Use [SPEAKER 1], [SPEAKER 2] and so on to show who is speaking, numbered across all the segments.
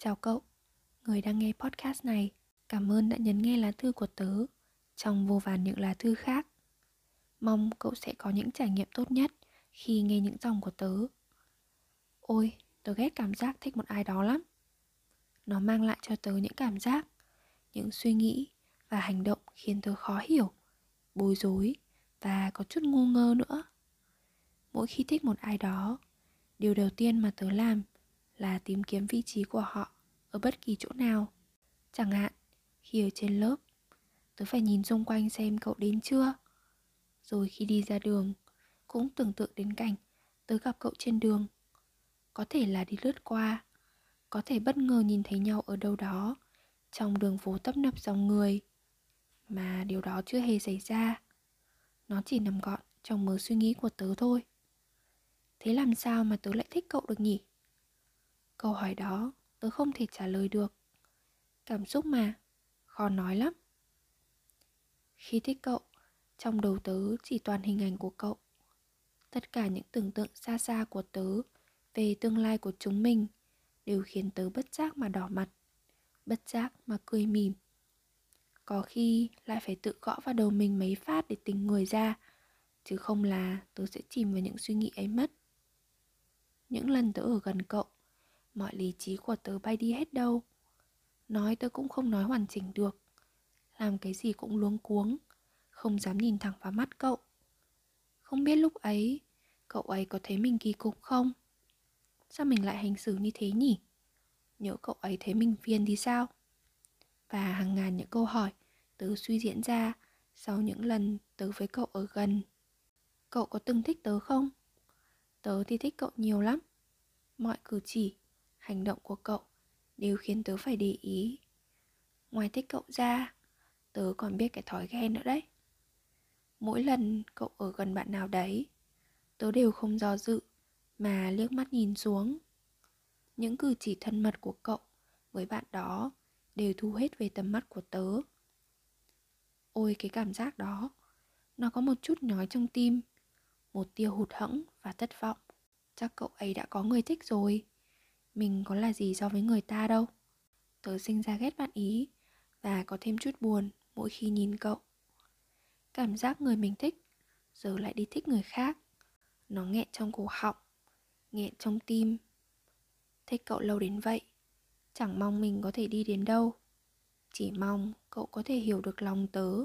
[SPEAKER 1] Chào cậu, người đang nghe podcast này Cảm ơn đã nhấn nghe lá thư của tớ Trong vô vàn những lá thư khác. Mong cậu sẽ có những trải nghiệm tốt nhất Khi nghe những dòng của tớ. Ôi, tớ ghét cảm giác thích một ai đó lắm. Nó mang lại cho tớ những cảm giác Những suy nghĩ và hành động khiến tớ khó hiểu Bối rối và có chút ngu ngơ nữa. Mỗi khi thích một ai đó điều đầu tiên mà tớ làm là tìm kiếm vị trí của họ ở bất kỳ chỗ nào. Chẳng hạn, khi ở trên lớp, tớ phải nhìn xung quanh xem cậu đến chưa. Rồi khi đi ra đường, cũng tưởng tượng đến cảnh tớ gặp cậu trên đường. Có thể là đi lướt qua, có thể bất ngờ nhìn thấy nhau ở đâu đó, trong đường phố tấp nập dòng người. Mà điều đó chưa hề xảy ra. Nó chỉ nằm gọn trong mớ suy nghĩ của tớ thôi. Thế làm sao mà tớ lại thích cậu được nhỉ? Câu hỏi đó tớ không thể trả lời được Cảm xúc mà, khó nói lắm Khi thích cậu, trong đầu tớ chỉ toàn hình ảnh của cậu Tất cả những tưởng tượng xa xa của tớ về tương lai của chúng mình đều khiến tớ bất giác mà đỏ mặt, bất giác mà cười mỉm. Có khi lại phải tự gõ vào đầu mình mấy phát để tỉnh người ra, chứ không là tớ sẽ chìm vào những suy nghĩ ấy mất. Những lần tớ ở gần cậu Mọi lý trí của tớ bay đi hết đâu. Nói tớ cũng không nói hoàn chỉnh được. Làm cái gì cũng luống cuống Không dám nhìn thẳng vào mắt cậu. Không biết lúc ấy Cậu ấy có thấy mình kỳ cục không? Sao mình lại hành xử như thế nhỉ? Nhớ cậu ấy thấy mình phiền thì sao? Và hàng ngàn những câu hỏi Tớ suy diễn ra Sau những lần tớ với cậu ở gần. Cậu có từng thích tớ không? Tớ thì thích cậu nhiều lắm. Mọi cử chỉ, hành động của cậu đều khiến tớ phải để ý. Ngoài thích cậu ra, tớ còn biết cái thói ghen nữa đấy. Mỗi lần cậu ở gần bạn nào đấy Tớ đều không do dự mà liếc mắt nhìn xuống. Những cử chỉ thân mật của cậu với bạn đó đều thu hết về tầm mắt của tớ. Ôi cái cảm giác đó Nó có một chút nhói trong tim một tia hụt hẫng và thất vọng. Chắc cậu ấy đã có người thích rồi mình có là gì so với người ta đâu. Tớ sinh ra ghét bạn ý và có thêm chút buồn mỗi khi nhìn cậu. Cảm giác người mình thích, giờ lại đi thích người khác. Nó nghẹn trong cổ họng, nghẹn trong tim. Thích cậu lâu đến vậy, chẳng mong mình có thể đi đến đâu. Chỉ mong cậu có thể hiểu được lòng tớ,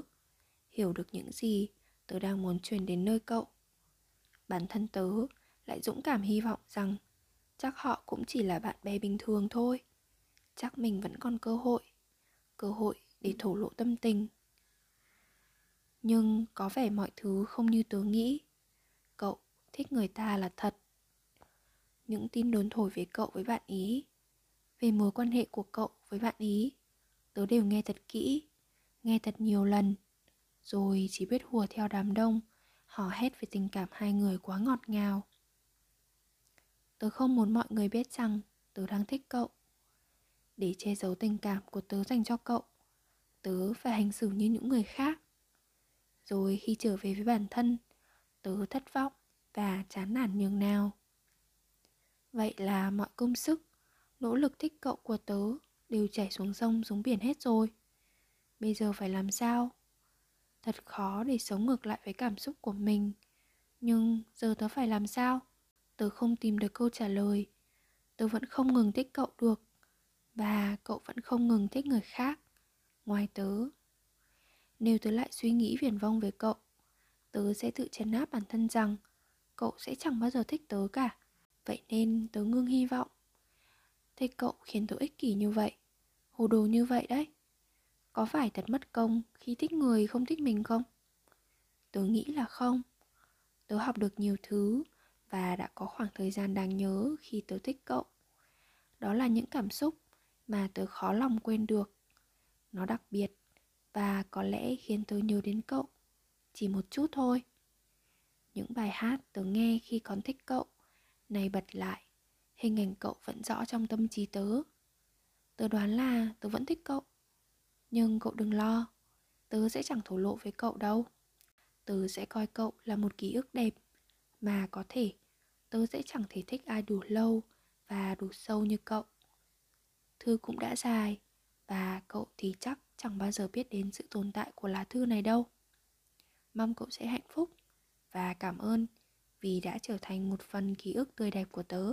[SPEAKER 1] hiểu được những gì tớ đang muốn truyền đến nơi cậu. Bản thân tớ lại dũng cảm hy vọng rằng chắc họ cũng chỉ là bạn bè bình thường thôi. Chắc mình vẫn còn cơ hội. Cơ hội để thổ lộ tâm tình. Nhưng có vẻ mọi thứ không như tớ nghĩ. Cậu thích người ta là thật. Những tin đồn thổi về cậu với bạn ý, về mối quan hệ của cậu với bạn ý, tớ đều nghe thật kỹ, nghe thật nhiều lần. Rồi chỉ biết hùa theo đám đông, hò hét về tình cảm hai người quá ngọt ngào tớ không muốn mọi người biết rằng tớ đang thích cậu. Để che giấu tình cảm của tớ dành cho cậu, tớ phải hành xử như những người khác. Rồi khi trở về với bản thân, tớ thất vọng và chán nản nhường nào. Vậy là mọi công sức, nỗ lực thích cậu của tớ đều chảy xuống sông xuống biển hết rồi. Bây giờ phải làm sao? Thật khó để sống ngược lại với cảm xúc của mình. Nhưng giờ tớ phải làm sao? Tớ không tìm được câu trả lời. Tớ vẫn không ngừng thích cậu được, và cậu vẫn không ngừng thích người khác. Ngoài tớ, nếu tớ lại suy nghĩ viển vông về cậu, tớ sẽ tự chấn áp bản thân rằng cậu sẽ chẳng bao giờ thích tớ cả. Vậy nên tớ ngưng hy vọng. Thích cậu khiến tớ ích kỷ như vậy, hồ đồ như vậy đấy. Có phải thật mất công khi thích người không thích mình không? Tớ nghĩ là không. Tớ học được nhiều thứ và đã có khoảng thời gian đáng nhớ khi tớ thích cậu. Đó là những cảm xúc mà tớ khó lòng quên được. Nó đặc biệt và có lẽ khiến tớ nhớ đến cậu. Chỉ một chút thôi. Những bài hát tớ nghe khi còn thích cậu này bật lại, hình ảnh cậu vẫn rõ trong tâm trí tớ. Tớ đoán là tớ vẫn thích cậu. Nhưng cậu đừng lo, tớ sẽ chẳng thổ lộ với cậu đâu. Tớ sẽ coi cậu là một ký ức đẹp mà có thể, tớ sẽ chẳng thể thích ai đủ lâu và đủ sâu như cậu. Thư cũng đã dài, và cậu thì chắc chẳng bao giờ biết đến sự tồn tại của lá thư này đâu. Mong cậu sẽ hạnh phúc và cảm ơn vì đã trở thành một phần ký ức tươi đẹp của tớ.